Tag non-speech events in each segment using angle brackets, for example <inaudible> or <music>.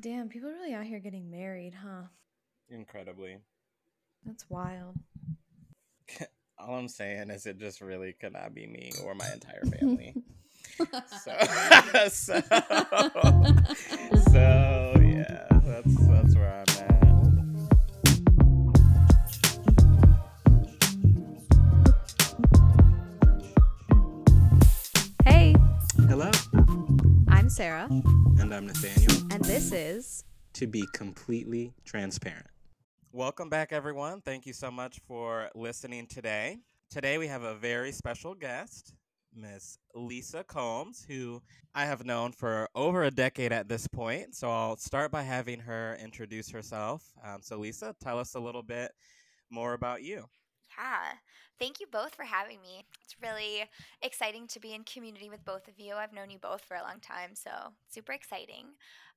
Damn, people really out here getting married, huh? Incredibly. That's wild. <laughs> All I'm saying is it just really could not be me or my entire family. so, <laughs> so, <laughs> so yeah, that's that's where I'm at. Hey, Hello, I'm Sarah, and I'm Nathaniel. And this is To be completely transparent. Welcome back, everyone. Thank you so much for listening today. Today we have a very special guest, Miss Lisa Combs, who I have known for over a decade at this point. So I'll start by having her introduce herself. Um, so, Lisa, tell us a little bit more about you. Yeah. Thank you both for having me. It's really exciting to be in community with both of you. I've known you both for a long time, so super exciting.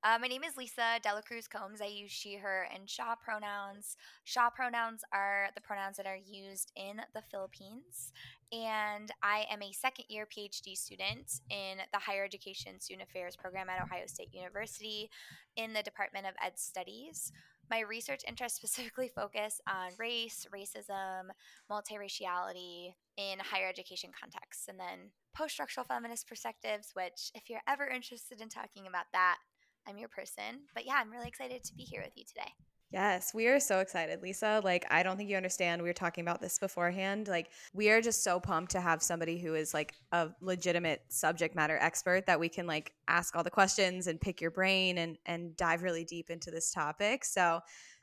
Uh, my name is Lisa Delacruz Combs. I use she, her, and Shaw pronouns. Shaw pronouns are the pronouns that are used in the Philippines. And I am a second year PhD student in the Higher Education Student Affairs program at Ohio State University in the Department of Ed Studies. My research interests <laughs> specifically focus on race, racism, multiraciality in higher education contexts, and then post structural feminist perspectives, which, if you're ever interested in talking about that, I'm your person. But yeah, I'm really excited to be here with you today. Yes, we are so excited, Lisa. Like, I don't think you understand. We were talking about this beforehand. Like, we are just so pumped to have somebody who is like a legitimate subject matter expert that we can like ask all the questions and pick your brain and and dive really deep into this topic. So,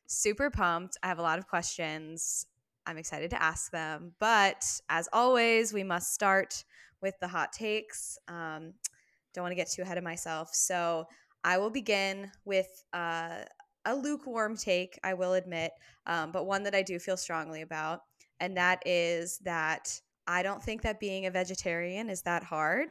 super pumped. I have a lot of questions. I'm excited to ask them. But as always, we must start with the hot takes. Um, don't want to get too ahead of myself. So, I will begin with uh, a lukewarm take, I will admit, um, but one that I do feel strongly about. And that is that I don't think that being a vegetarian is that hard.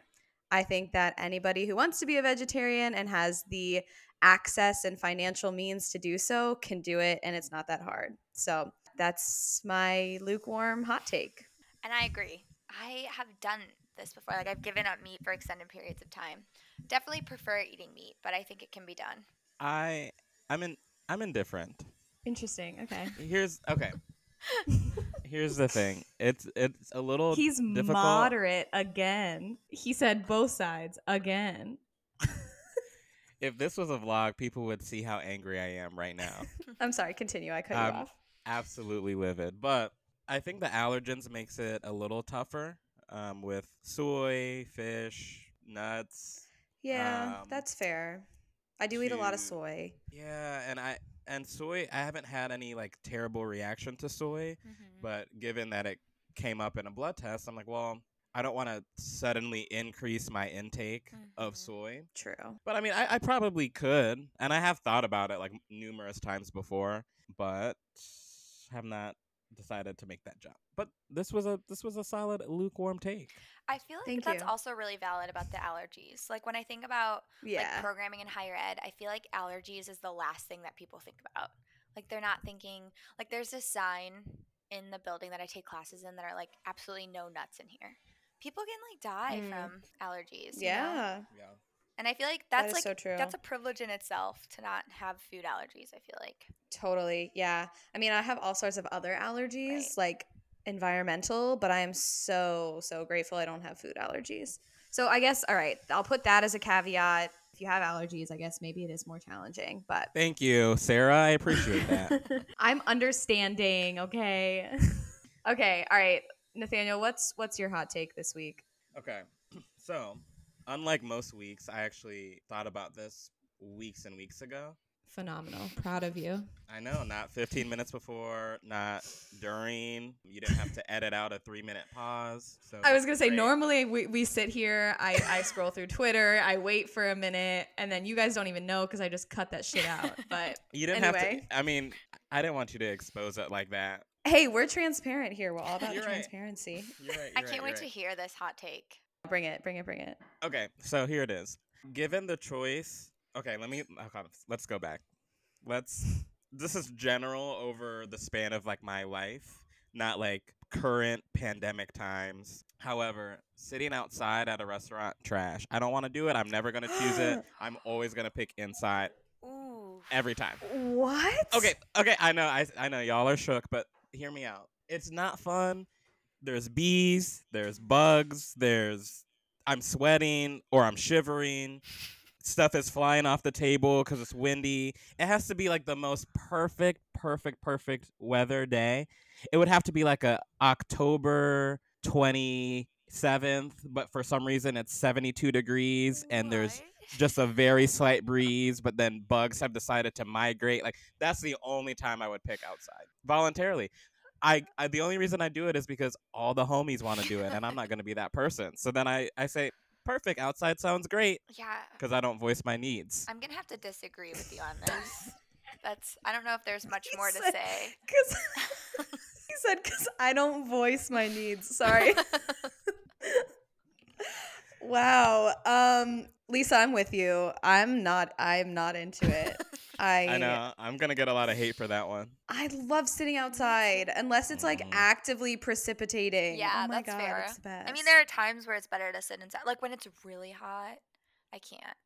I think that anybody who wants to be a vegetarian and has the access and financial means to do so can do it, and it's not that hard. So that's my lukewarm hot take. And I agree. I have done this before. Like, I've given up meat for extended periods of time. Definitely prefer eating meat, but I think it can be done. I I'm in I'm indifferent. Interesting. Okay. Here's okay. <laughs> Here's the thing. It's it's a little He's difficult. moderate again. He said both sides again. <laughs> If this was a vlog, people would see how angry I am right now. <laughs> I'm sorry, continue. I cut Um, you off. Absolutely livid. But I think the allergens makes it a little tougher um, with soy, fish, nuts. Yeah, um, that's fair. I do eat a lot of soy. Yeah, and I and soy. I haven't had any like terrible reaction to soy, but given that it came up in a blood test, I'm like, well, I don't want to suddenly increase my intake of Mhm. soy. True. But I mean, I, I probably could, and I have thought about it like numerous times before, but have not decided to make that jump. But this was a this was a solid lukewarm take. I feel like Thank that's you. also really valid about the allergies. Like when I think about Yeah. like programming in higher ed, I feel like allergies is the last thing that people think about. Like they're not thinking like there's this sign in the building that I take classes in that are like absolutely no nuts in here. People can like die Mm. from allergies. you know? yeah. Yeah. And I feel like that's is like so true. that's a privilege in itself to not have food allergies, I feel like. Totally. Yeah. I mean, I have all sorts of other allergies, Right. like environmental, but I am so, so grateful I don't have food allergies. So I guess, all right, I'll put that as a caveat. If you have allergies, I guess maybe it is more challenging, but Thank you, Sarah. I appreciate that. <laughs> I'm understanding, okay? <laughs> okay, all right. Nathaniel, what's what's your hot take this week? okay. <clears throat> So, unlike most weeks, I actually thought about this weeks and weeks ago. Phenomenal. Proud of you. I know, not 15 minutes before, not during. You didn't have to edit out a three minute pause. So I was gonna say normally we, we sit here, I, I scroll through Twitter, I wait for a minute, and then you guys don't even know because I just cut that shit out. <laughs> But You didn't Anyway. have to. I mean, I didn't want you to expose it like that. hey, we're transparent here. We're all about <laughs> You're right. transparency. <laughs> You're right. I you're can't right, wait you're to hear this hot take. Bring it, bring it, bring it. Okay, so here it is. Given the choice, okay, let me. Oh okay, let's go back. Let's. This is general over the span of like my life, not like current pandemic times. However, sitting outside at a restaurant, trash. I don't want to do it. I'm never gonna choose it. <gasps> I'm always gonna pick inside. Ooh. every time. What? Okay, okay, I know, I, I know, y'all are shook, but hear me out. It's not fun. There's bees, there's bugs, there's I'm sweating or I'm shivering. Stuff is flying off the table because it's windy. It has to be like the most perfect, perfect, perfect weather day. It would have to be like a October 27th, but for some reason it's 72 degrees and there's <laughs> just a very slight breeze, but then bugs have decided to migrate. Like that's the only time I would pick outside voluntarily. I, I the only reason I do it is because all the homies want to do it, and I'm not going to be that person. So then I I say, perfect, outside sounds great Yeah. because I don't voice my needs. I'm gonna have to disagree with you on this. <laughs> That's I don't know if there's much He more to say. <laughs> Because <laughs> he said, "Because I don't voice my needs." Sorry. wow. Um, Lisa, I'm with you. I'm not. I'm not into it. I. I know I'm gonna get a lot of hate for that one. I love sitting outside unless it's like Mhm. actively precipitating. Yeah, oh my that's God, fair. It's the best. I mean, there are times where it's better to sit inside. Like when it's really hot, I can't.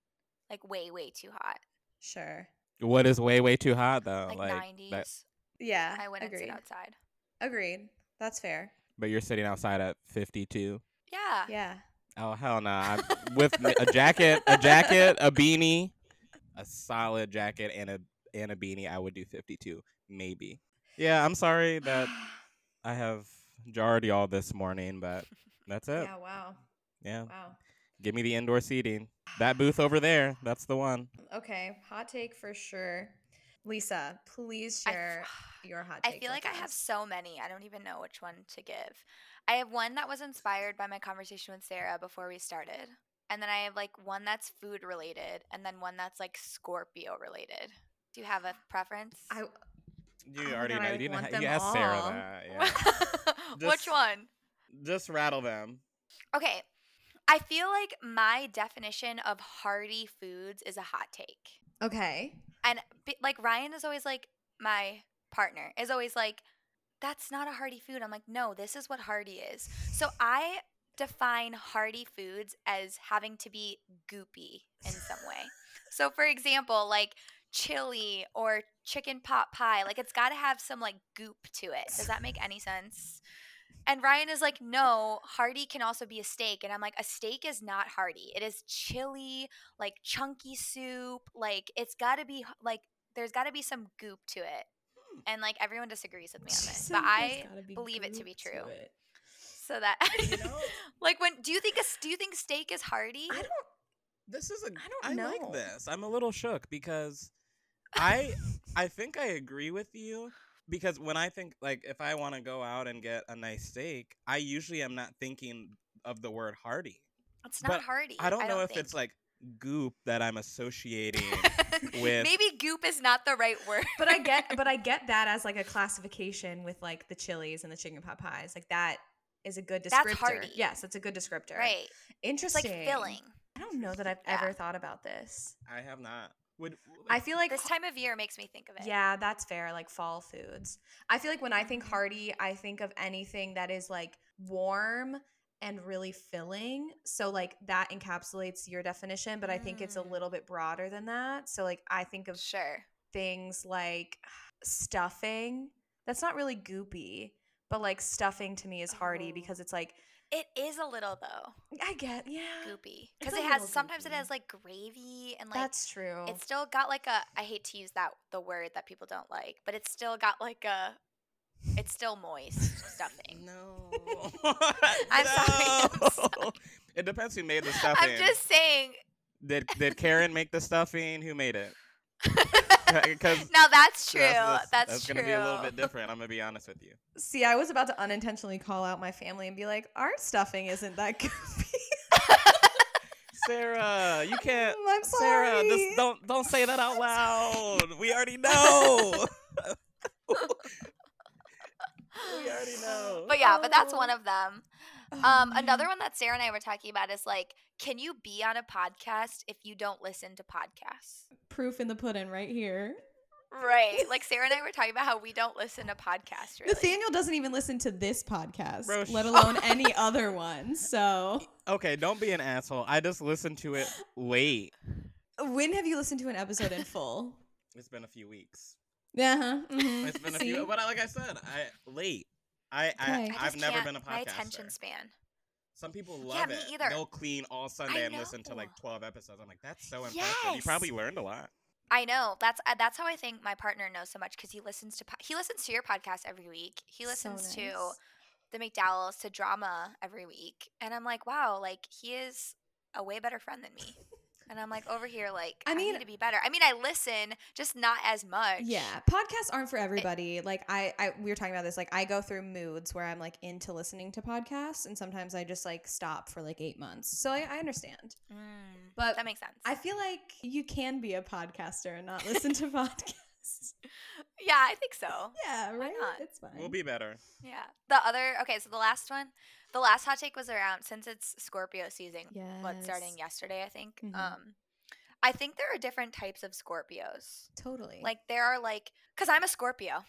Like way, way too hot. Sure. What is way way too hot though? Like, like 90s. that, Yeah. I wouldn't agreed. sit outside. Agreed. That's fair. but you're sitting outside at 52. Yeah. Yeah. Oh hell no! I'm <laughs> with a jacket, a jacket, a beanie, a solid jacket, and a and a beanie. I would do 52, maybe. Yeah, I'm sorry <sighs> that I have jarred y'all this morning, but that's it. yeah. Wow. Yeah, Wow. give me the indoor seating. That booth over there, that's the one. Okay. Hot take for sure. Lisa, please I- share <sighs> your hot take. I feel with like I have so many. I don't even know which one to give. I have one that was inspired by my conversation with Sarah before we started. And then I have like one that's food related and then one that's like Scorpio related. Do you have a <gasps> preference? I You Oh already God, know. I You didn't. want Ha- them you asked Sarah that. <laughs> Yeah. <laughs> Which one? Just rattle them. Okay. I feel like my definition of hearty foods is a hot take. okay. And like Ryan is always like my partner is always like that's not a hearty food. I'm like, "No, this is what hearty is." So I define hearty foods as having to be goopy in some way. So for example, like chili or chicken pot pie, like it's got to have some like goop to it. Does that make any sense? And Ryan is like, no, hearty can also be a steak. And I'm like, a steak is not hearty. It is chili, like chunky soup. Like it's got to be like there's got to be some goop to it. And like everyone disagrees with me on this, but I believe it to be true. So that You know- <laughs> like when do you think a s- do you think steak is hearty? I don't. This is a. I don't like know. this. I'm a little shook because I <laughs> I think I agree with you because when I think like if I want to go out and get a nice steak, I usually am not thinking of the word hearty. It's not but hearty. I don't know if think. it's like goop that I'm associating <laughs> with Maybe goop is not the right word. But I get, but I get that as like a classification with like the chilies and the chicken pot pies. Like that is a good descriptor. That's hearty. Yes, it's a good descriptor. right. It's Interesting. like filling. I don't know that I've Yeah. ever thought about this. I have not. Would I feel like This time of year makes me think of it. Yeah, that's fair. Like fall foods. I feel like when I think hearty, I think of anything that is like warm and really filling. So like that encapsulates your definition, but I think it's a Mm. little bit broader than that. So like I think of Sure. things like stuffing. That's not really goopy, but like stuffing to me is hearty Oh. because it's like It is a little though I get yeah. goopy because it has little sometimes it has like gravy and like That's true. it's still got like a I hate to use that the word that people don't like, but it's still got like a it's still moist stuffing. No. <laughs> I'm sorry, I'm No. sorry. It depends who made the <laughs> stuffing. I'm just saying. Did did Karen make the stuffing? Who made it? <laughs> Because now that's true. That's, That's, that's true. gonna be a little bit different. I'm gonna be honest with you. See, I was about to unintentionally call out my family and be like, our stuffing isn't that <laughs> goopy. Sarah, you <laughs> can't. I'm Sarah, sorry. just don't don't say that out loud. We already know. we already know. But yeah, but that's one of them. Oh, <sighs> Um, another one that Sarah and I were talking about is like, can you be on a podcast if you don't listen to podcasts? proof in the pudding right here. Right. <laughs> Like Sarah and I were talking about how we don't listen to podcasts really. Nathaniel doesn't even listen to this podcast, Bro, let alone any <laughs> other one. So, Okay, don't be an asshole. I just listened to it late. when have you listened to an episode in full? <laughs> It's been a few weeks. Yeah. Uh-huh. Mm-hmm. It's been a few, but like I said, I late. I, okay. I have never been a podcaster. My attention span. Some people love yeah, me it. Either. They'll clean all Sunday and listen to like twelve episodes. I'm like, that's so impressive. Yes. You probably learned a lot. I know. That's uh, that's how I think my partner knows so much because he listens to po- he listens to your podcast every week. He listens so nice. to the McDowells to drama every week, and I'm like, wow, like he is a way better friend than me. And I'm like over here, like I, mean, I need to be better. I mean, I listen, just not as much. Yeah, podcasts aren't for everybody. It, like I, I, we were talking about this. Like I go through moods where I'm like into listening to podcasts, and sometimes I just like stop for like eight months. So I, I understand. Mm, but that makes sense. I feel like you can be a podcaster and not listen to <laughs> podcasts. Yeah, I think so. Yeah, right. It's fine. We'll be better. Yeah. The other okay, so the last one, the last hot take was around since it's Scorpio season. Yes. What starting yesterday, I think. Mm-hmm. Um, I think there are different types of Scorpios. Totally. Like there are like, cause I'm a Scorpio,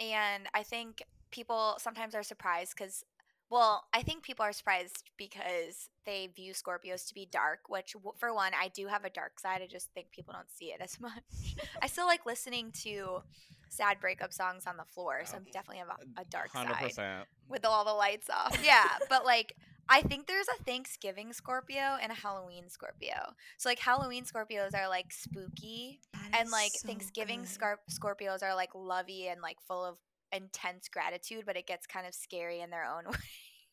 and I think people sometimes are surprised because well, I think people are surprised because they view Scorpios to be dark, which, for one, I do have a dark side. I just think people don't see it as <laughs> much. I still like listening to sad breakup songs on the floor, so I'm oh, definitely have a, a dark 100%. side with all the lights off. <laughs> Yeah, but like I think there's a Thanksgiving Scorpio and a Halloween Scorpio. So like Halloween Scorpios are like spooky, and like so Thanksgiving Scar- Scorpios are like lovey and like full of intense gratitude, but it gets kind of scary in their own <laughs> way.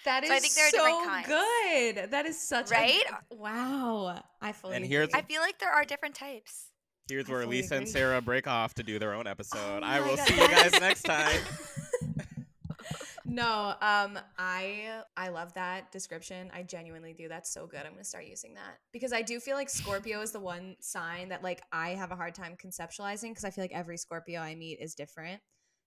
That is so, I think there are so good. That is such right. A, wow, I fully. And here's I feel like there are different types. Here's where Lisa agree. and Sarah break off to do their own episode. Oh I will God. see you guys next <laughs> time. no, um, I I love that description. I genuinely do. That's so good. I'm gonna start using that because I do feel like Scorpio is the one sign that like I have a hard time conceptualizing because I feel like every Scorpio I meet is different.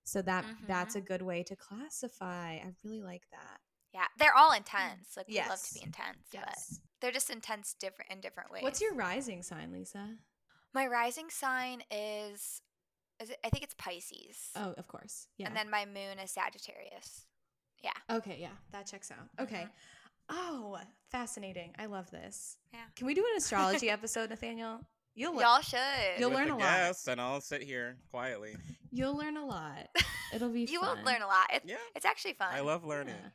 So that mm-hmm. that's a good way to classify. I really like that. Yeah, they're all intense. Like yes. we love to be intense, yes. but they're just intense different in different ways. What's your rising sign, Lisa? My rising sign is, is it, I think it's Pisces. Oh, of course. Yeah. And then my moon is Sagittarius. Yeah. Okay, yeah. That checks out. Okay. Mm-hmm. Oh, fascinating. I love this. Yeah. Can we do an astrology <laughs> episode, Nathaniel? You'll le- y'all should. You'll With learn a lot. Yes, and I'll sit here quietly. You'll learn a lot. <laughs> It'll be. you fun. will learn a lot. It's, yeah, it's actually fun. I love learning, yeah.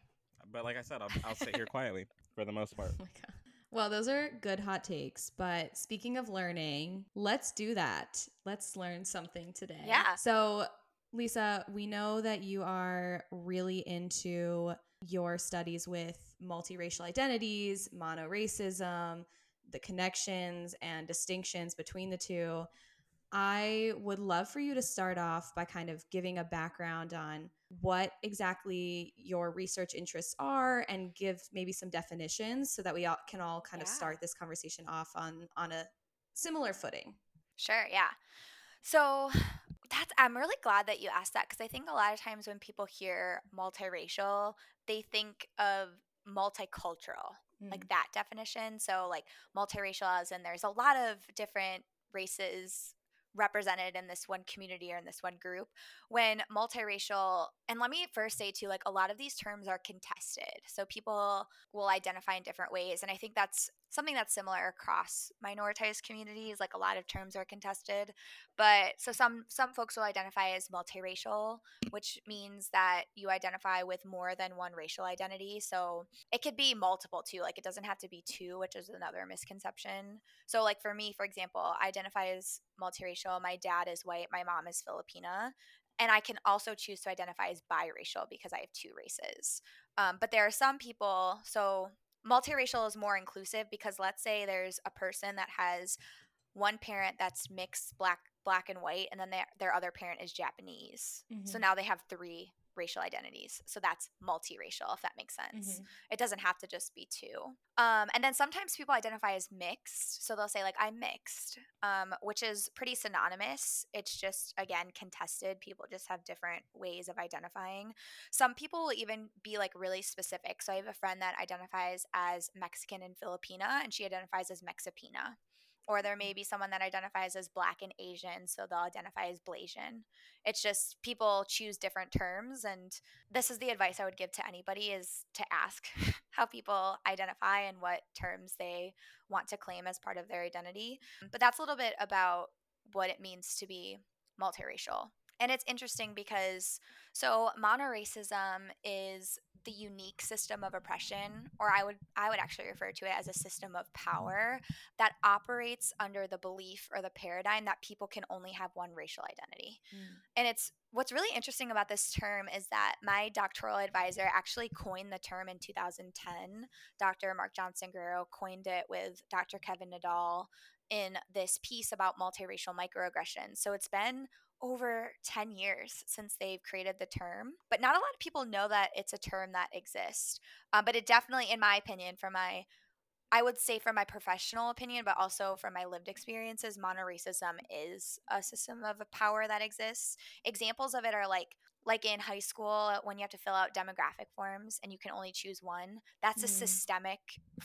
but like I said, I'll, I'll sit here <laughs> quietly for the most part. Oh well, those are good hot takes. But speaking of learning, let's do that. Let's learn something today. Yeah. So, Lisa, we know that you are really into your studies with multiracial identities, mono racism the connections and distinctions between the two. I would love for you to start off by kind of giving a background on what exactly your research interests are and give maybe some definitions so that we all can all kind yeah. of start this conversation off on on a similar footing. Sure, yeah. So that's I'm really glad that you asked that because I think a lot of times when people hear multiracial, they think of multicultural like mm. that definition. So like multiracial as in there's a lot of different races represented in this one community or in this one group when multiracial and let me first say too like a lot of these terms are contested. So people will identify in different ways and i think that's something that's similar across minoritized communities like a lot of terms are contested but so some some folks will identify as multiracial which means that you identify with more than one racial identity so it could be multiple too like it doesn't have to be two which is another misconception so like for me for example i identify as multiracial my dad is white my mom is filipina and I can also choose to identify as biracial because I have two races. Um, but there are some people, so multiracial is more inclusive because let's say there's a person that has one parent that's mixed black black and white and then their, their other parent is japanese mm-hmm. so now they have three racial identities so that's multiracial if that makes sense. Mm-hmm. it doesn't have to just be two. Um, and then sometimes people identify as mixed so they'll say like i'm mixed um, which is pretty synonymous. It's just again contested. People just have different ways of identifying. Some people will even be like really specific. So i have a friend that identifies as mexican and filipina and she identifies as mexipina or there may mm. be someone that identifies as black and asian so they'll identify as blasian. It's just people choose different terms and this is the advice i would give to anybody is to ask <laughs> how people identify and what terms they want to claim as part of their identity. But that's a little bit about what it means to be multiracial. And it's interesting because so monoracism is the unique system of oppression or I would I would actually refer to it as a system of power that operates under the belief or the paradigm that people can only have one racial identity. Mm. And it's what's really interesting about this term is that my doctoral advisor actually coined the term in 2010. Dr. Marc Johnston-Guerrero coined it with Dr. Kevin Nadal in this piece about multiracial microaggressions. So it's been over 10 years since they've created the term, but not a lot of people know that it's a term that exists. Um, but it definitely, in my opinion, from my I would say from my professional opinion, but also from my lived experiences, monoracism is a system of power that exists. Examples of it are like like in high school when you have to fill out demographic forms and you can only choose one. That's mm-hmm. a systemic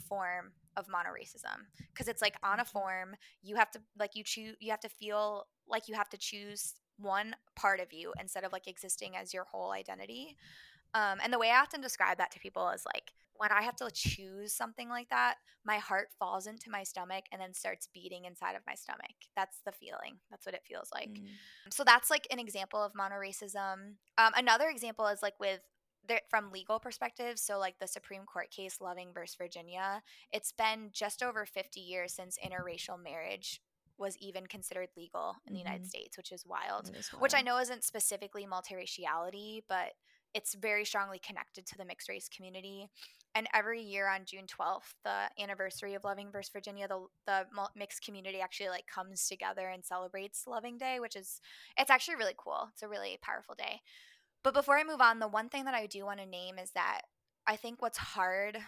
form of monoracism because it's like on a form you have to like you choose you have to feel like you have to choose one part of you instead of like existing as your whole identity. Um, and the way I often describe that to people is like when I have to choose something like that, my heart falls into my stomach and then starts beating inside of my stomach. That's the feeling. That's what it feels like. Mm. So that's like an example of monoracism. Um, another example is like with from legal perspective so like the supreme court case loving versus virginia it's been just over 50 years since interracial marriage was even considered legal in the mm-hmm. United States, which is wild, is wild. Which I know isn't specifically multiraciality, but it's very strongly connected to the mixed race community. And every year on June 12th, the anniversary of Loving versus Virginia, the the mixed community actually like comes together and celebrates Loving Day, which is it's actually really cool. It's a really powerful day. But before I move on, the one thing that I do want to name is that I think what's hard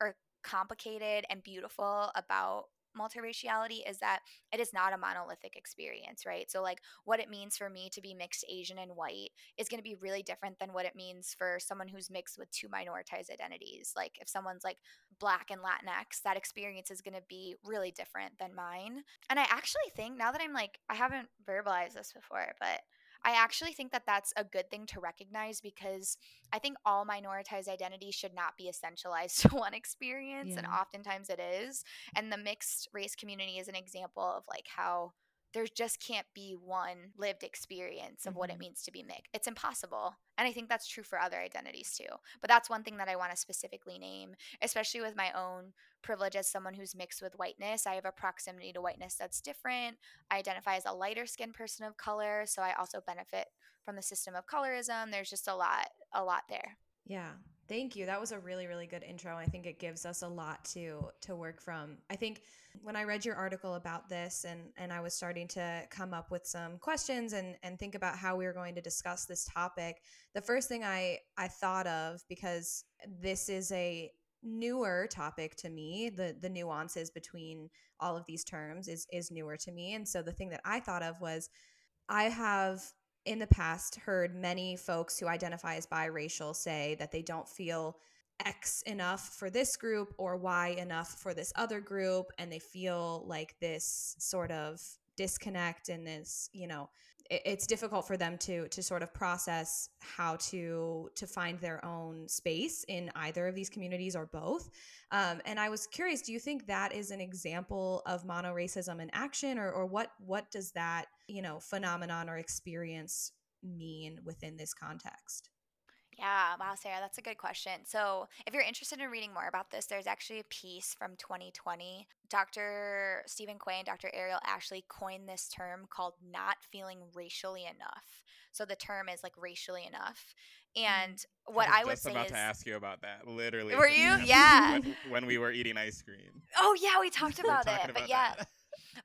or complicated and beautiful about multiraciality is that it is not a monolithic experience, right? So, like, what it means for me to be mixed Asian and white is going to be really different than what it means for someone who's mixed with two minoritized identities. Like, if someone's like black and Latinx, that experience is going to be really different than mine. And I actually think now that I'm like, I haven't verbalized this before, but I actually think that that's a good thing to recognize because I think all minoritized identities should not be essentialized <laughs> to one experience, yeah. and oftentimes it is. And the mixed race community is an example of like how there just can't be one lived experience of mm-hmm. what it mm-hmm. means to be mixed. It's impossible. And I think that's true for other identities too. But that's one thing that I want to specifically name, especially with my own privilege as someone who's mixed with whiteness. I have a proximity to whiteness that's different. I identify as a lighter skinned person of color, so I also benefit from the system of colorism. There's just a lot a lot there. Yeah. Thank you. That was a really really good intro. I think it gives us a lot to to work from. I think when I read your article about this and and I was starting to come up with some questions and and think about how we were going to discuss this topic, the first thing I I thought of because this is a newer topic to me, the the nuances between all of these terms is is newer to me. And so the thing that I thought of was I have in the past heard many folks who identify as biracial say that they don't feel X enough for this group or Y enough for this other group. And they feel like this sort of disconnect and this, you know, it's difficult for them to to sort of process how to to find their own space in either of these communities or both um, and i was curious do you think that is an example of mono racism in action or, or what what does that you know phenomenon or experience mean within this context yeah, wow, Sarah, that's a good question. So, if you're interested in reading more about this, there's actually a piece from 2020. Dr. Stephen Quaye and Dr. Aeriel Ashlee coined this term called not feeling racially enough. So, the term is like racially enough. And mm. what I, I would say about is, to ask you about that. Literally, were <laughs> you? Yeah. When, when, we were eating ice cream. Oh yeah, we talked <laughs> about it. About but yeah,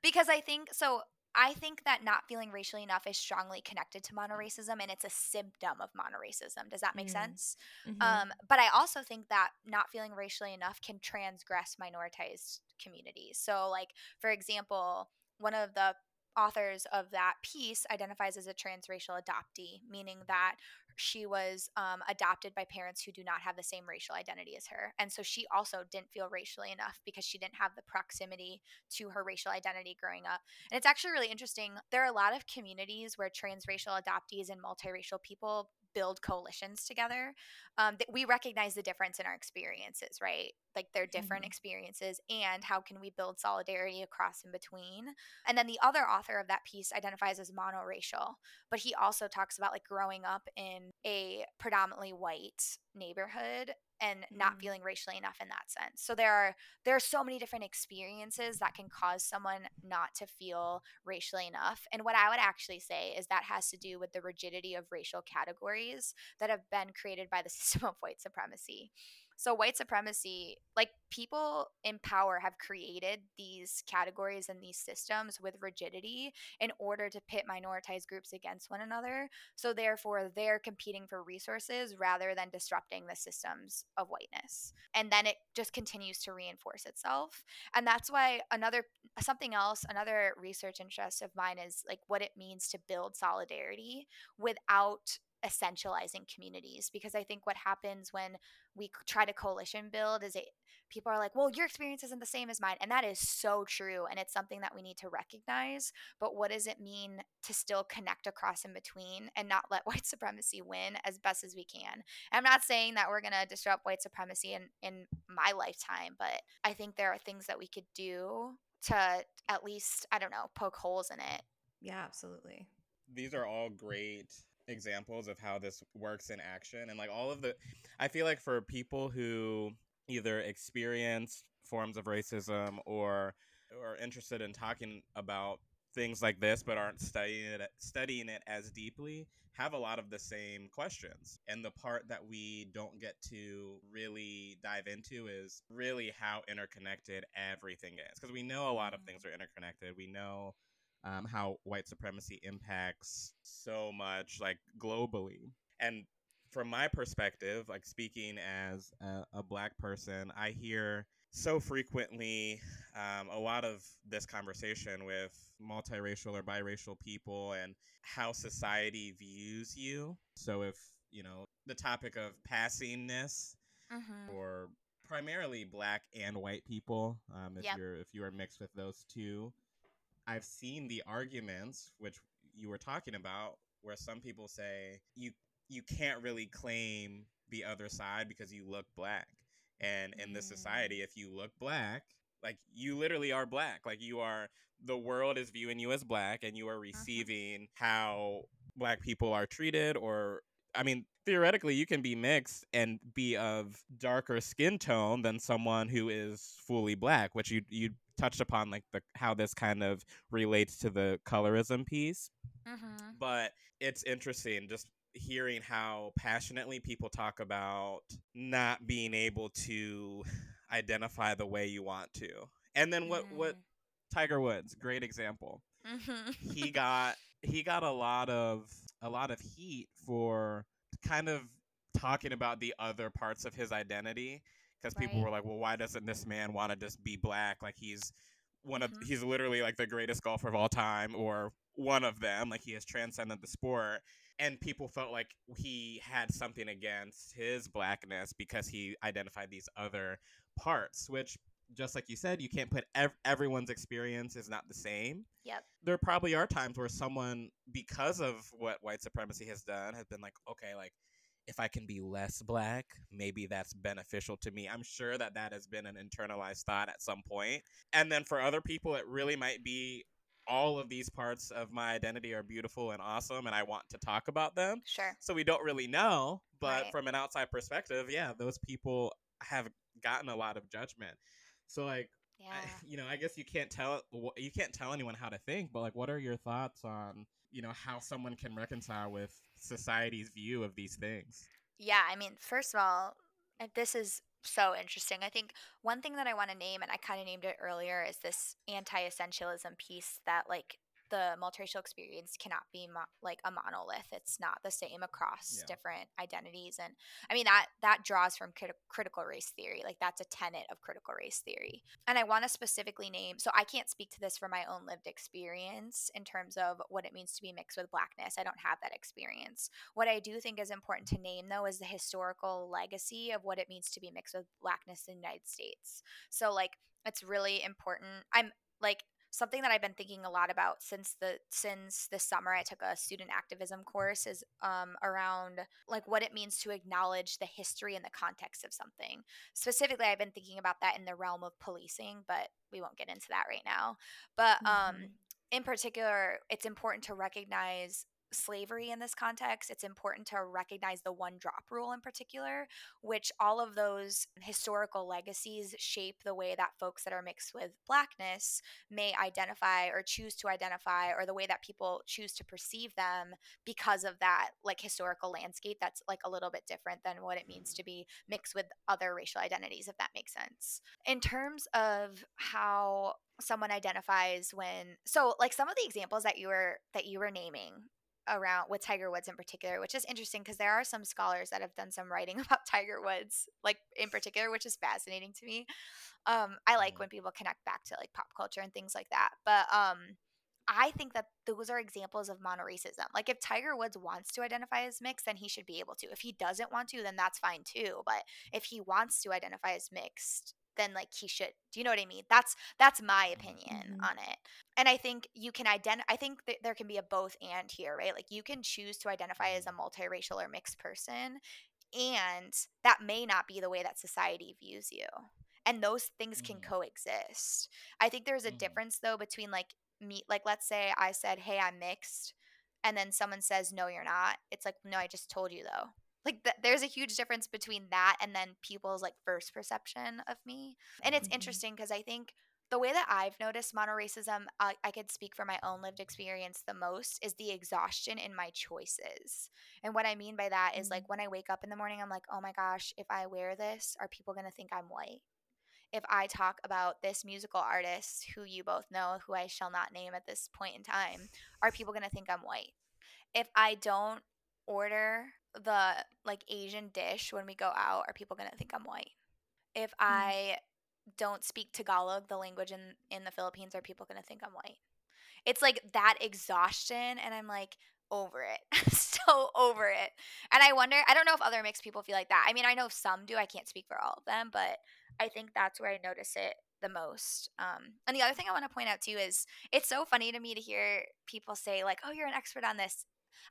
because I think so. I think that not feeling racially enough is strongly connected to monoracism and it's a symptom of monoracism. Does that make mm. sense? Mm-hmm. Um, but I also think that not feeling racially enough can transgress minoritized communities. So, like, for example, one of the authors of that piece identifies as a transracial adoptee, meaning that she was um, adopted by parents who do not have the same racial identity as her. And so she also didn't feel racially enough because she didn't have the proximity to her racial identity growing up. And it's actually really interesting. There are a lot of communities where transracial adoptees and multiracial people build coalitions together um, that we recognize the difference in our experiences right like their different mm-hmm. experiences and how can we build solidarity across in between and then the other author of that piece identifies as monoracial but he also talks about like growing up in a predominantly white neighborhood and not mm. feeling racially enough in that sense. So there are there are so many different experiences that can cause someone not to feel racially enough. And what I would actually say is that has to do with the rigidity of racial categories that have been created by the <laughs> system of white supremacy. So, white supremacy, like people in power have created these categories and these systems with rigidity in order to pit minoritized groups against one another. So, therefore, they're competing for resources rather than disrupting the systems of whiteness. And then it just continues to reinforce itself. And that's why another, something else, another research interest of mine is like what it means to build solidarity without essentializing communities because i think what happens when we try to coalition build is it people are like well your experience isn't the same as mine and that is so true and it's something that we need to recognize but what does it mean to still connect across in between and not let <laughs> white supremacy win as best as we can? I'm not saying that we're going to disrupt white supremacy in in my lifetime but i think there are things that we could do to at least i don't know poke holes in it. Yeah absolutely. These are all great examples of how this works in action and like all of the i feel like for people who either experience forms of racism or are interested in talking about things like this but aren't studying it studying it as deeply have a lot of the same questions and the part that we don't get to really dive into is really how interconnected everything is because we know a lot of mm. things are interconnected we know um, how white supremacy impacts so much, like globally. And from my perspective, like speaking as a, a black person, I hear so frequently um, a lot of this conversation with multiracial or biracial people and how society views you. So if you know the topic of passingness mm-hmm. or primarily black and white people um, if yep. you're if you are mixed with those two I've seen the arguments which you were talking about where some people say you you can't really claim the other side because you look black. And in this society mm. if you look black, like you literally are black. Like you are the world is viewing you as black and you are uh-huh. receiving uh-huh. how black people are treated or I mean, theoretically, you can be mixed and be of darker skin tone than someone who is fully black, which you you touched upon like the how this kind of relates to the colorism piece. Mm-hmm. But it's interesting just hearing how passionately people talk about not being able to identify the way you want to. And then what mm. what Tiger Woods, great example. Mm-hmm. he <laughs> got he got a lot of a lot of heat for kind of talking about the other parts of his identity because right. people were like, well, why doesn't this man want to just be black? Like he's one of mm-hmm. he's literally like the greatest golfer of all time or one of them. Like he has transcended the sport. And people felt like he had something against his blackness because he identified these other parts, which just like you said, you can't put ev- everyone's experience is not the same. Yep. There probably are times where someone, because of what white supremacy has done, has been like, okay, like if I can be less black, maybe that's beneficial to me. I'm sure that that has been an internalized thought at some point. And then for other people, it really might be all of these parts of my identity are beautiful and awesome and I want to talk about them. Sure. So we don't really know, but right. from an outside perspective, yeah, those people have gotten a lot of judgment. So like yeah. I, you know, I guess you can't tell you can't tell anyone how to think, but like what are your thoughts on, you know, how someone can reconcile with society's view of these things? Yeah, I mean, first of all, uh, this is so interesting. I think one thing that I want to name, and I kind of named it earlier, is this anti essentialism piece that, like, the multiracial experience cannot be mo- like a monolith. It's not the same across yeah. different identities and i mean that that draws from crit- critical race theory like that's a tenet of critical race theory. And i want to specifically name so i can't speak to this from my own lived experience in terms of what it means to be mixed with blackness. I don't have that experience. What i do think is important to name though is the historical legacy of what it means to be mixed with blackness in the united states. So like it's really important. I'm like something that I've been thinking a lot about since the since this summer I took a student activism course is um, around like what it means to acknowledge the history and the context of something. Specifically, I've been thinking about that in the realm of policing, but we won't get into that right now. But um, mm-hmm. in particular, it's important to recognize slavery in this context, it's important to recognize the one drop rule in particular, which all of those historical legacies shape the way that folks that are mixed with blackness may identify or choose to identify, or the way that people choose to perceive them because of that like historical landscape that's like a little bit different than what it means to be mixed with other racial identities, if that makes sense. In terms of how someone identifies when so like some of the examples that you were that you were naming around with Tiger Woods in particular, which is interesting because there are some scholars that have done some writing <laughs> about Tiger Woods, like in particular, which is fascinating to me. Um, I like mm-hmm. when people connect back to like pop culture and things like that. But um, I think that those are examples of monoracism. Like if Tiger Woods wants to identify as mixed, then he should be able to. If he doesn't want to, then that's fine too. But if he wants to identify as mixed, then like he should do you know what i mean that's that's my opinion mm-hmm. on it and i think you can identify i think that there can be a both and here right like you can choose to identify as a multiracial or mixed person and that may not be the way that society views you and those things can mm-hmm. coexist i think there's a mm-hmm. difference though between like me like let's say i said hey i'm mixed and then someone says no you're not it's like no i just told you though like th- there's a huge difference between that and then people's like first perception of me and it's mm-hmm. interesting because i think the way that i've noticed monoracism I, I could speak from my own lived experience the most is the exhaustion in my choices and what i mean by that is mm-hmm. like when i wake up in the morning i'm like oh my gosh if i wear this are people going to think i'm white if I talk about this musical artist who you both know, who I shall not name at this point in time, are people going to think I'm white? If I don't order the like Asian dish when we go out, are people gonna think I'm white? If mm-hmm. I don't speak Tagalog, the language in in the Philippines, are people gonna think I'm white? It's like that exhaustion, and I'm like over it. <laughs> I'm so over it. And I wonder, I don't know if other mixed people feel like that. I mean, I know some do. I can't speak for all of them, but I think that's where I notice it the most. Um, and the other thing I want to point out too is it's so funny to me to hear people say like, "Oh, you're an expert on this,"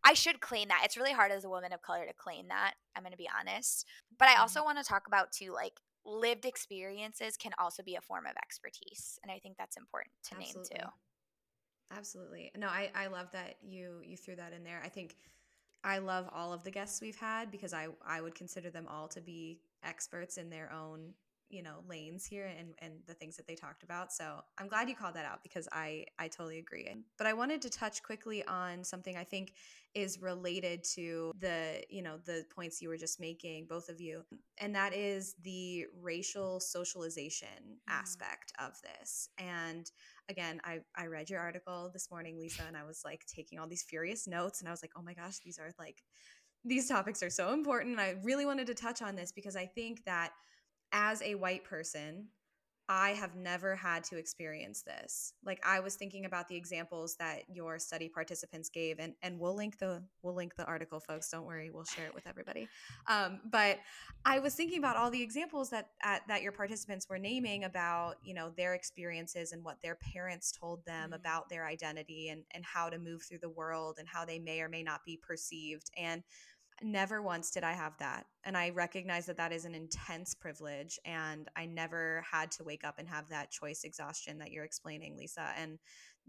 I should claim that. It's really hard as a woman of color to claim that. I'm going to be honest. But I also mm-hmm. want to talk about too like lived experiences can also be a form of expertise, and I think that's important to Absolutely. name too. Absolutely. No, I I love that you you threw that in there. I think I love all of the guests we've had because I I would consider them all to be experts in their own you know lanes here and and the things that they talked about. So i'm glad you called that out because i i totally agree. But i wanted to touch quickly on something i think is related to the you know the points you were just making both of you and that is the racial socialization mm. aspect of this. And again I, I read your article this morning lisa and i was like taking all these furious notes and i was like oh my gosh these are like these topics are so important. And i really wanted to touch on this because i think that as a white person, I have never had to experience this. Like I was thinking about the examples that your study participants gave, and and we'll link the we'll link the article, folks. Don't worry, we'll share it with everybody. Um, but I was thinking about all the examples that at, that your participants were naming about you know their experiences and what their parents told them mm-hmm. about their identity and and how to move through the world and how they may or may not be perceived. And never once did I have that. And I recognize that that is an intense privilege. And I never had to wake up and have that choice exhaustion that you're explaining, Lisa. And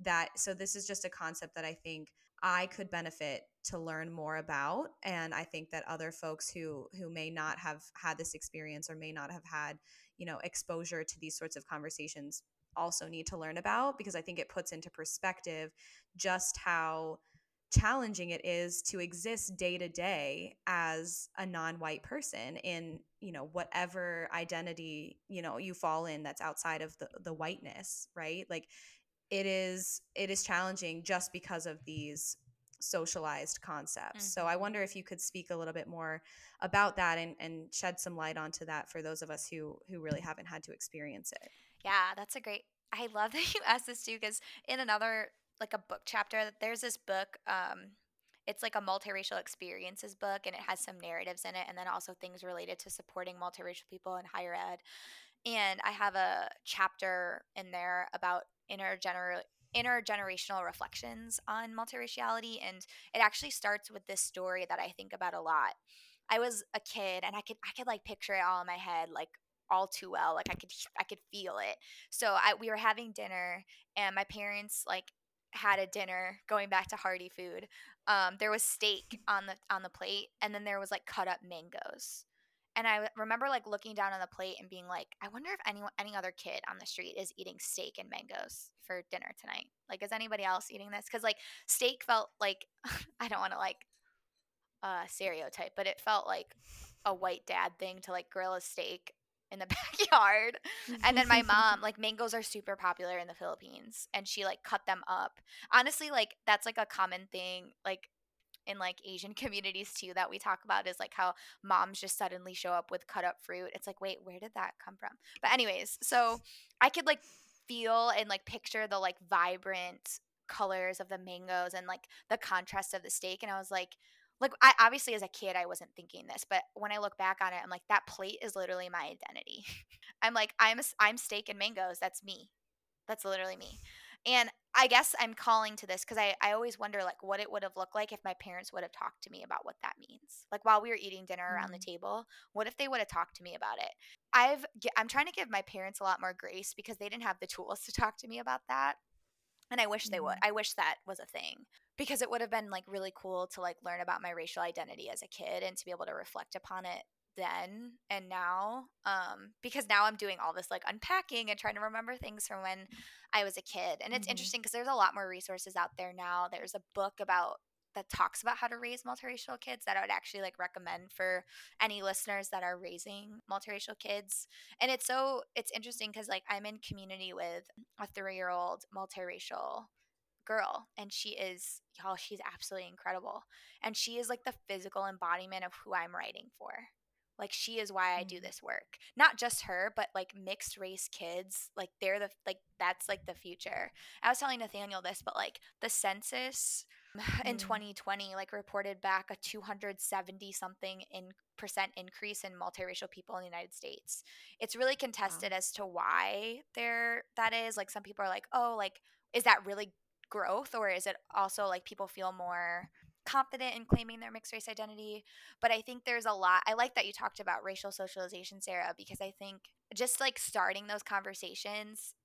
that, so this is just a concept that I think I could benefit to learn more about. And I think that other folks who, who may not have had this experience or may not have had, you know, exposure to these sorts of conversations also need to learn about because I think it puts into perspective just how challenging it is to exist day to day as a non-white person in you know whatever identity you know you fall in that's outside of the the whiteness right like it is it is challenging just because of these socialized concepts mm-hmm. so i mm-hmm. wonder if you could speak a little bit more about that and and shed some light onto that for those of us who who really haven't had to experience it yeah that's a great I love that <laughs> you asked this too because in another like a book chapter. There's this book. Um, it's like a multiracial experiences book, and it has some narratives in it, and then also things related to supporting multiracial people in higher ed. And I have a chapter in there about intergener- intergenerational reflections on multiraciality. And it actually starts with this story that I think about a lot. I was a kid and I could I could like picture it all in my head like all too well like I could I could feel it. So I we were having dinner and my parents like had a dinner going back to hearty food um, there was steak <laughs> on the on the plate and then there was like cut up mangoes and I remember like looking down on the plate and being like, I wonder if anyone, any other kid on the street is eating steak and mangoes for dinner tonight. Like, is anybody else eating this? Because like steak felt like <laughs> I don't want to like uh, stereotype, but it felt like a white dad thing to like grill a steak in the <laughs> backyard. and then my <laughs> mom, like mangoes are super popular in the Philippines and she like cut them up. Honestly, like that's like a common thing. Like in like Asian <laughs> communities too that we talk about is like how moms just suddenly show up with cut up fruit. It's like, wait, where did that come from? But anyways, so I could like feel and like picture the like vibrant colors of the mangoes and like the contrast of the steak and I was like like I obviously as a kid I wasn't thinking this, but when I look back on it, I'm like that plate is literally my identity. <laughs> I'm like I'm a, I'm steak and mangoes. That's me. That's literally me. And I guess I'm calling to this because I, I always wonder like what it would have looked like if my parents would have talked to me about what that means. Like while we were eating dinner mm-hmm. around the mm-hmm. table, what if they would have talked to me about it? I've I'm trying to give my parents a lot more grace because they didn't have the tools to talk to me about that. And I wish they would. Mm-hmm. I wish that was a thing because it would have been like really cool to like learn about my racial identity as a kid and to be able to reflect upon it then and now um because now i'm doing all this like unpacking and trying to remember things from when i was a kid and it's mm-hmm. interesting because there's a lot more resources out there now there's a book about that talks about how to raise multiracial kids that I would actually like recommend for any listeners that are raising multiracial kids. And it's so it's interesting because like I'm in community with a three year old multiracial girl and she is y'all she's absolutely incredible and she is like the physical embodiment of who i'm writing for like she is why I do mm. this work. Not just her, but like mixed race kids. Like they're the like that's like the future. I was telling Nathaniel this, but like the census <sighs> in 2020 mm. like reported back a 270 something in percent increase in multiracial people in the United States. It's really contested wow. as to why there that is. Like some people are like, "Oh, like is that really growth or is it also like people feel more confident in claiming their mixed race identity. But I think there's a lot. I like that you talked about racial socialization, Sarah, because I think just like starting those conversations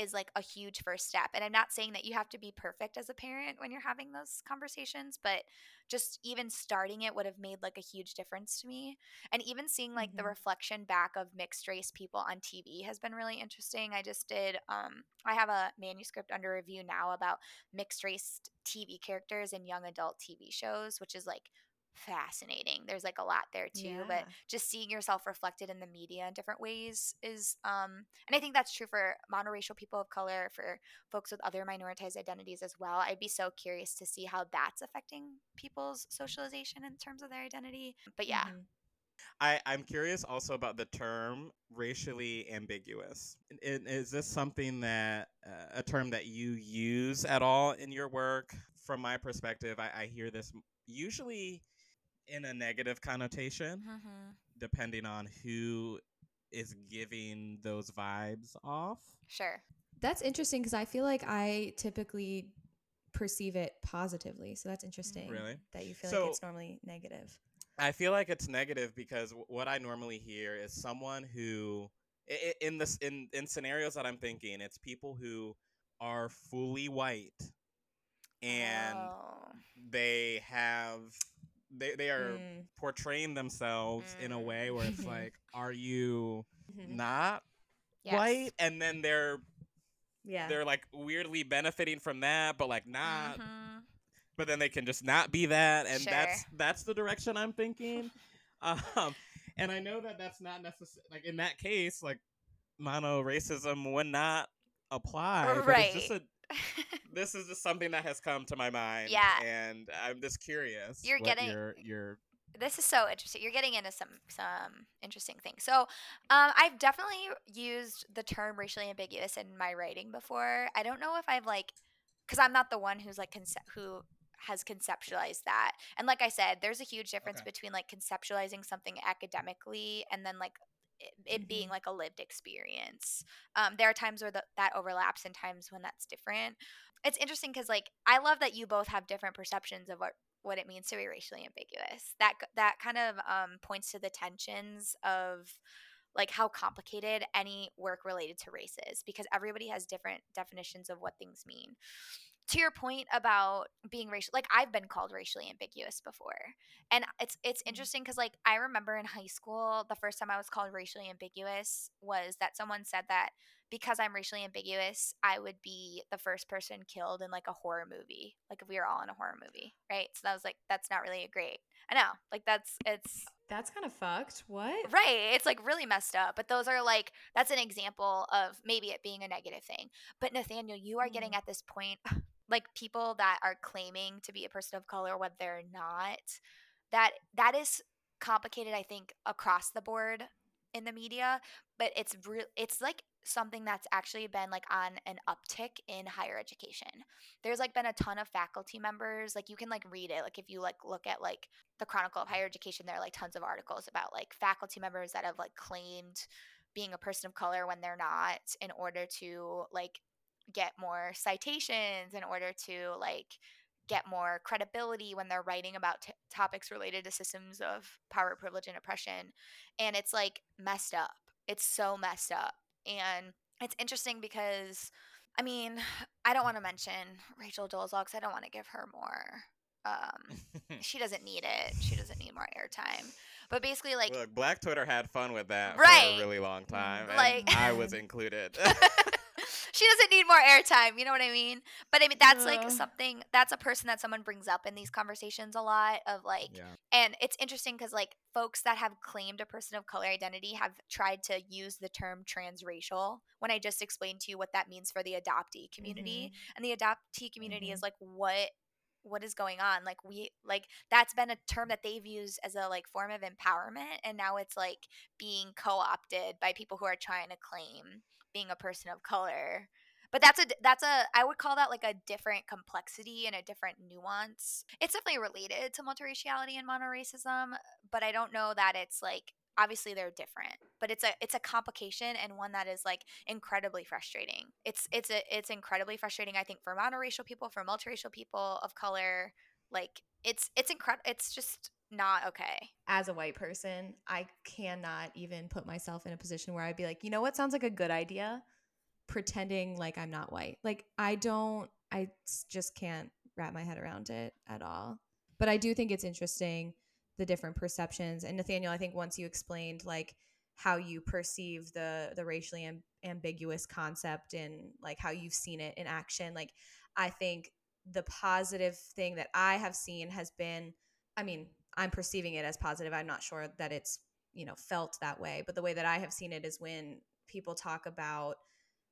is like a huge first step. And I'm not saying that you have to be perfect as a parent when you're having those conversations, but just even starting it would have made like a huge difference to me. And even seeing like mm-hmm. the reflection back of mixed race people on TV has been really interesting. I just did um I have a manuscript under review now about mixed race TV characters in young adult TV shows, which is like fascinating. There's like a lot there too, yeah. but just seeing yourself reflected in the media in different ways is um and I think that's true for monoracial people of color, for folks with other minoritized identities as well. I'd be so curious to see how that's affecting people's socialization in terms of their identity. But yeah. Mm-hmm. I, I'm curious also about the term racially ambiguous. Is this something that, uh, a term that you use at all in your work? From my perspective, I, I hear this usually in a negative connotation, mm-hmm. depending on who is giving those vibes off. Sure. That's interesting because I feel like I typically perceive it positively. So that's interesting. Really? That you feel so, like it's normally negative. I feel like it's negative because what I normally hear is someone who in this in in scenarios that I'm thinking, it's people who are fully white and oh. they have they they are mm. portraying themselves mm. in a way where it's like, <laughs> are you mm-hmm. not yes. white? And then they're yeah they're like weirdly benefiting from that, but like not. Mm-hmm. But then they can just not be that, and sure. that's that's the direction I'm thinking. <laughs> um, and I know that that's not necessary. Like in that case, like mono racism would not apply. Right. it's just a <laughs> this is just something that has come to my mind. Yeah. And I'm just curious. You're getting your your this is so interesting. You're getting into some some interesting things. So, um, I've definitely used the term racially ambiguous in my writing before. I don't know if I've like, because I'm not the one who's like conce- who has conceptualized that. And like I said, there's a huge difference okay. between like conceptualizing something academically and then like it, it mm-hmm. being like a lived experience. Um, there are times where the, that overlaps and times when that's different. It's interesting because like I love that you both have different perceptions of what what it means to be racially ambiguous. That that kind of um, points to the tensions of like how complicated any work related to race is because everybody has different definitions of what things mean to your point about being racial like i've been called racially ambiguous before and it's it's mm-hmm. interesting because like i remember in high school the first time i was called racially ambiguous was that someone said that because i'm racially ambiguous i would be the first person killed in like a horror movie like if we were all in a horror movie right so that was like that's not really a great i know like that's it's that's kind of fucked what right it's like really messed up but those are like that's an example of maybe it being a negative thing but nathaniel you are mm. getting at this point like people that are claiming to be a person of color when they're not that that is complicated i think across the board in the media but it's real it's like something that's actually been like on an uptick in higher education. There's like been a ton of faculty members like you can like read it like if you like look at like the chronicle of higher education there are like tons of articles about like faculty members that have like claimed being a person of color when they're not in order to like get more citations in order to like get more credibility when they're writing about t- topics related to systems of power privilege and oppression. And it's like messed up. It's so messed up. And it's interesting because i mean i don't want to mention rachel dolezal because i don't want to give her more um <laughs> she doesn't need it. She doesn't need more airtime. But basically like Look, black twitter had fun with that right. for a really long time like i was <laughs> included <laughs> she doesn't need more airtime. You know what I mean? But I mean, that's uh. like something, that's a person that someone brings up in these conversations a lot of like, yeah. and it's interesting because like folks that have claimed a person of color identity have tried to use the term transracial when I just explained to you what that means for the adoptee community. Mm-hmm. And the adoptee community mm-hmm. is like, what what is going on like we like that's been a term that they've used as a like form of empowerment and now it's like being co-opted by people who are trying to claim being a person of color. But that's a that's a i would call that like a different complexity and a different nuance. It's definitely related to multiraciality and monoracism but i don't know that it's like obviously they're different but it's a it's a complication and one that is like incredibly frustrating. It's it's a it's incredibly frustrating i think for monoracial people for multiracial people of color. Like it's it's incredible it's just not okay. As a white person, I cannot even put myself in a position where I'd be like, you know what sounds like a good idea? Pretending like I'm not white. Like, I don't, I just can't wrap my head around it at all. But I do think it's interesting the different perceptions. And Nathaniel, I think once you explained like how you perceive the the racially amb- ambiguous concept and like how you've seen it in action, like I think the positive thing that I have seen has been, I mean, I'm perceiving it as positive. I'm not sure that it's, you know, felt that way, but the way that I have seen it is when people talk about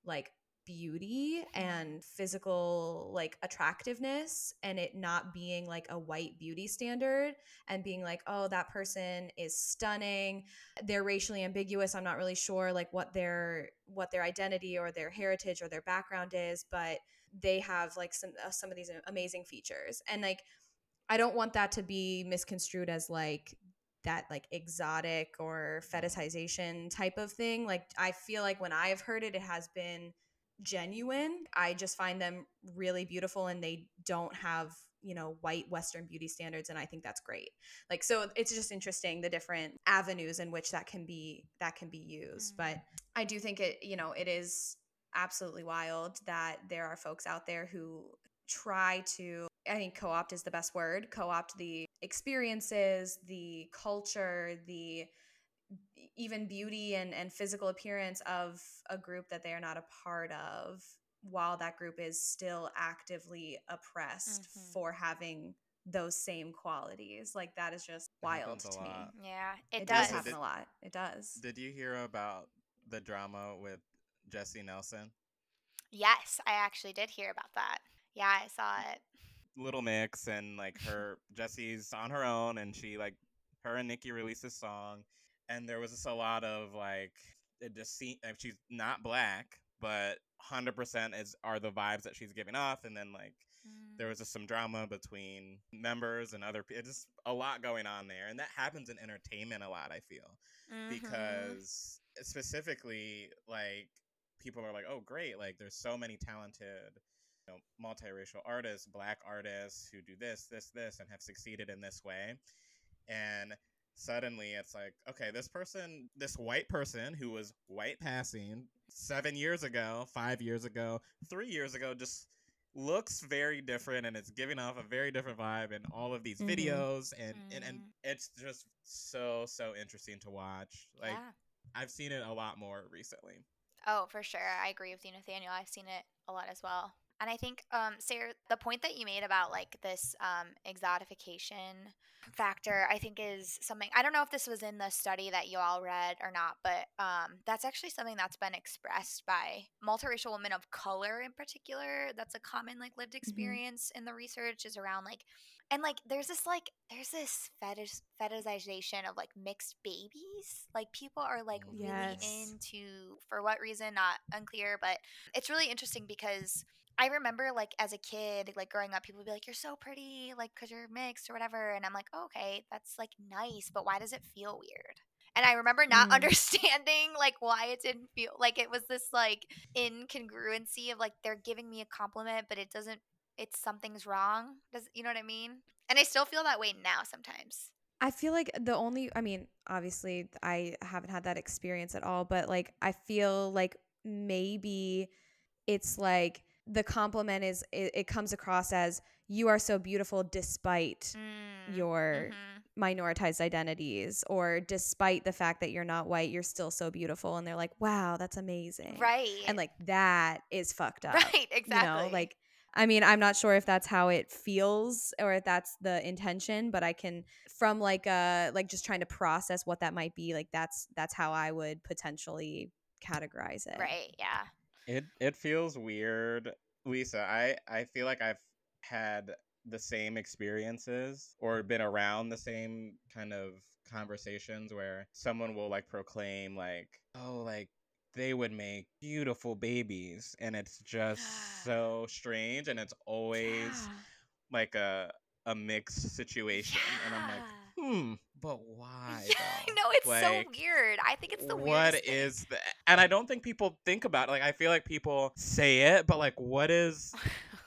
like beauty and physical like attractiveness and it not being like a white beauty standard and being like oh that person is stunning. They're racially ambiguous. I'm not really sure like what their what their identity or their heritage or their background is but they have like some uh, some of these amazing features. And like I don't want that to be misconstrued as like that like exotic or fetishization type of thing. Like I feel like when I've heard it, it has been genuine. I just find them really beautiful and they don't have, you know, white Western beauty standards. And I think that's great. Like so it's just interesting the different avenues in which that can be that can be used. Mm-hmm. But I do think it, you know, it is absolutely wild that there are folks out there who try to I think co opt is the best word co opt the experiences, the culture, the even beauty and, and physical appearance of a group that they are not a part of while that group is still actively oppressed mm-hmm. for having those same qualities. Like that is just wild to me. Yeah, it, it does. does happen did, a lot. It does. Did you hear about the drama with Jesy Nelson? Yes, I actually did hear about that. Yeah, I saw it. Little Mix and like <laughs> her Jesy's on her own and she like her and Nicki released a song and there was just a lot of like it just see like she's not black but 100% is are the vibes that she's giving off and then like there was just some drama between members and other people. Just a lot going on there, and that happens in entertainment a lot. I feel mm-hmm. because specifically, like people are like, "Oh, great! Like there's so many talented." You know, multiracial artists, black artists who do this, this, this, and have succeeded in this way. And suddenly it's like, okay, this person, this white person who was white passing seven years ago, five years ago, three years ago, just looks very different and it's giving off a very different vibe in all of these mm-hmm. videos and, mm-hmm. and and mm-hmm. it's just so so interesting to watch like yeah. i've seen it a lot more recently oh for sure i agree with you nathaniel i've seen it a lot as well and I think, um, Sarah, the point that you made about like this um, exotification factor, I think is something. I don't know if this was in the study that you all read or not, but um, that's actually something that's been expressed by multiracial women of color in particular. That's a common like lived mm-hmm. experience mm-hmm. in the research is around like, and like there's this like there's this fetish fetishization of like mixed babies. Like people are like yes. really into for what reason, not unclear, but it's really interesting because I remember like as a kid, like growing up, people would be like, "You're so pretty," like because you're mixed or whatever, and I'm like, oh, "Okay, that's like nice, but why does it feel weird?" And I remember not <laughs> mm. understanding like why it didn't feel like it was this like incongruency of like they're giving me a compliment, but it doesn't. It's something's wrong. Does you know what I mean? And I still feel that way now sometimes. I feel like the only, I mean, obviously, I haven't had that experience at all, but like, I feel like maybe it's like the compliment is it, it, comes across as you are so beautiful despite mm, your mm-hmm. minoritized identities or despite the fact that you're not white you're still so beautiful and they're like wow that's amazing right and like that is fucked up right exactly you know like I mean, I'm not sure if that's how it feels or if that's the intention, but I can from like uh like just trying to process what that might be, like that's that's how I would potentially categorize it. Right, yeah. It it feels weird, Lisa. I I feel like I've had the same experiences or been around the same kind of conversations where someone will like proclaim like, "Oh, like they would make beautiful babies." And it's just so strange and it's always yeah. like a a mixed situation yeah. and I'm like, "Hmm, but <laughs> why? Yeah, I know it's like, so weird. I think it's the weirdest. what is the and I don't think people think about it. Like I feel like people say it, but like what is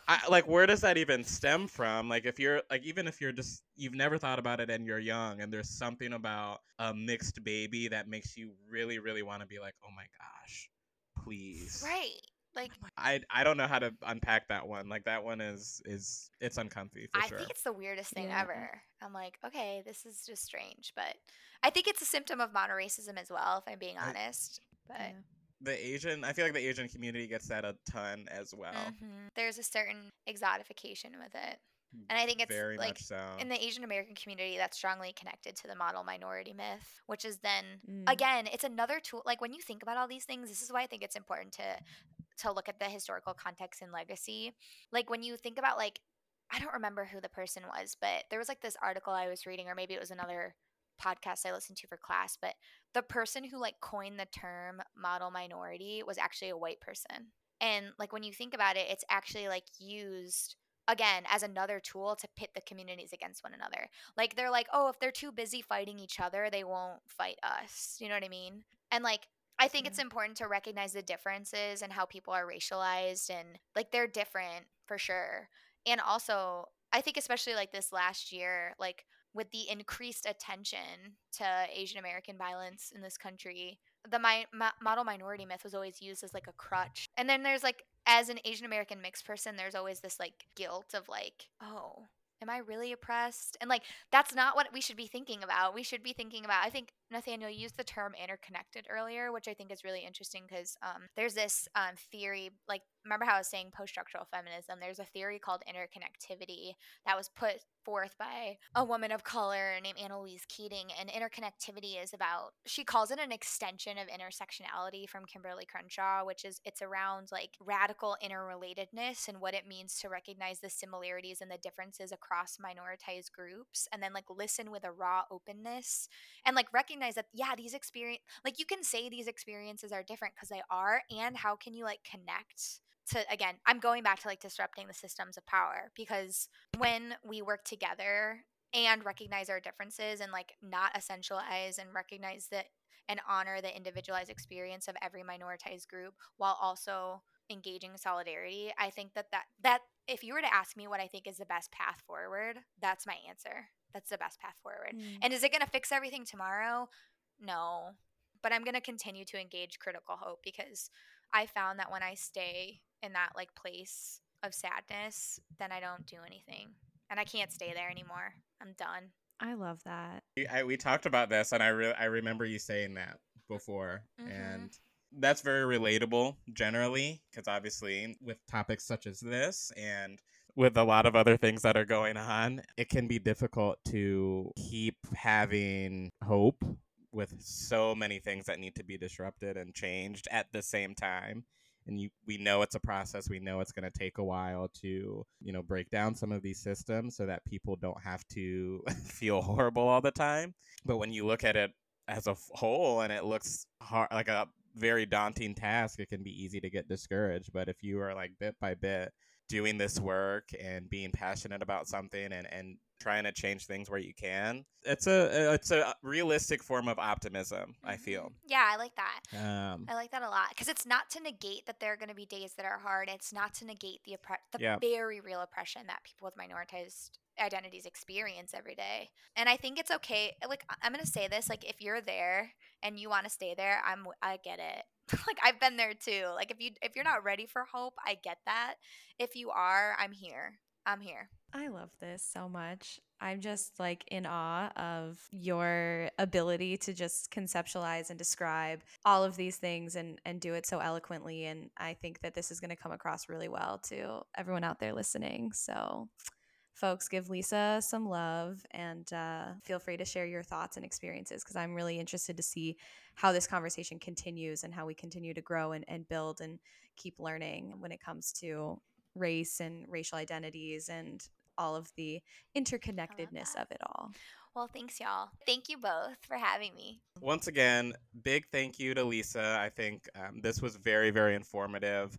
I, <laughs> like where does that even stem from? Like if you're like even if you're just you've never thought about it and you're young and there's something about a mixed baby that makes you really really want to be like, "Oh my gosh, please." Right. Like I I don't know how to unpack that one. Like that one is is it's uncomfy for I sure. I think it's the weirdest thing yeah. ever. I'm like, okay, this is just strange, but I think it's a symptom of modern racism as well, if I'm being honest. But yeah. the Asian, I feel like the Asian community gets that a ton as well. Mm-hmm. There's a certain exotification with it. And I think it's very like so. in the Asian American community that's strongly connected to the model minority myth, which is then mm. again, it's another tool. Like when you think about all these things, this is why I think it's important to to look at the historical context and legacy. Like when you think about like I don't remember who the person was, but there was like this article I was reading or maybe it was another podcast I listened to for class, but the person who like coined the term model minority was actually a white person. And like when you think about it, it's actually like used again as another tool to pit the communities against one another. Like they're like, "Oh, if they're too busy fighting each other, they won't fight us." You know what I mean? And like I think it's important to recognize the differences and how people are racialized and like they're different for sure. And also, I think especially like this last year, like with the increased attention to Asian American violence in this country, the mi- model minority myth was always used as like a crutch. And then there's like as an Asian American mixed person, there's always this like guilt of like, oh, am I really oppressed? And like that's not what we should be thinking about. We should be thinking about. I think Nathaniel used the term interconnected earlier, which I think is really interesting because um, there's this um, theory. Like, remember how I was saying post-structural feminism? There's a theory called interconnectivity that was put forth by a woman of color named AnaLouise Keating. And interconnectivity is about, she calls it an extension of intersectionality from Kimberlé Crenshaw, which is it's around like radical interrelatedness and what it means to recognize the similarities and the differences across minoritized groups and then like listen with a raw openness and like recognize that yeah these experience like you can say these experiences are different because they are and how can you like connect to again i'm going back to like disrupting the systems of power because when we work together and recognize our differences and like not essentialize and recognize that and honor the individualized experience of every minoritized group while also engaging solidarity i think that that that if you were to ask me what i think is the best path forward that's my answer. That's the best path forward. Mm. and is it going to fix everything tomorrow? No. But i'm going to continue to engage critical hope because i found that when i stay in that like place of sadness then i don't do anything. And i can't stay there anymore. I'm done. I love that. We, I, we talked about this, and I re- I remember you saying that before, mm-hmm. and that's very relatable generally, because obviously with topics such as this and with a lot of other things that are going on, it can be difficult to keep having hope with so many things that need to be disrupted and changed at the same time and you we know it's a process we know it's going to take a while to you know break down some of these systems so that people don't have to <laughs> feel horrible all the time. But when you look at it as a whole and it looks hard like a very daunting task it can be easy to get discouraged. But if you are like bit by bit doing this work and being passionate about something and, and trying to change things where you can. It's a it's a realistic form of optimism. I mm-hmm. feel. Yeah, I like that. Um, I like that a lot because it's not to negate that there are going to be days that are hard. It's not to negate the oppre- the yeah. very real oppression that people with minoritized identities experience every day. And I think it's okay. Like I'm going to say this. Like if you're there and you want to stay there, I'm I get it. <laughs> like I've been there too. Like if you if you're not ready for hope, I get that. If you are, I'm here. I'm here. I love this so much. I'm just like in awe of your ability to just conceptualize and describe all of these things and and do it so eloquently and I think that this is going to come across really well to everyone out there listening. So folks give lisa some love and uh, feel free to share your thoughts and experiences because i'm really interested to see how this conversation continues and how we continue to grow and, and build and keep learning when it comes to race and racial identities and all of the interconnectedness of it all. Well, thanks, y'all. Thank you both for having me. Once again, big thank you to Lisa. I think um, this was very, very informative.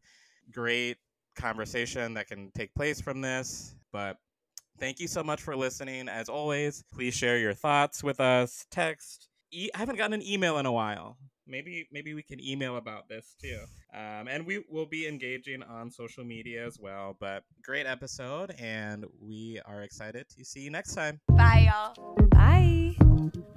Great conversation that can take place from this. But thank you so much for listening. As always, please share your thoughts with us. Text. E- I haven't gotten an email in a while maybe maybe we can email about this too. Um, and we will be engaging on social media as well but great episode and we are excited to see you next time. Bye y'all. Bye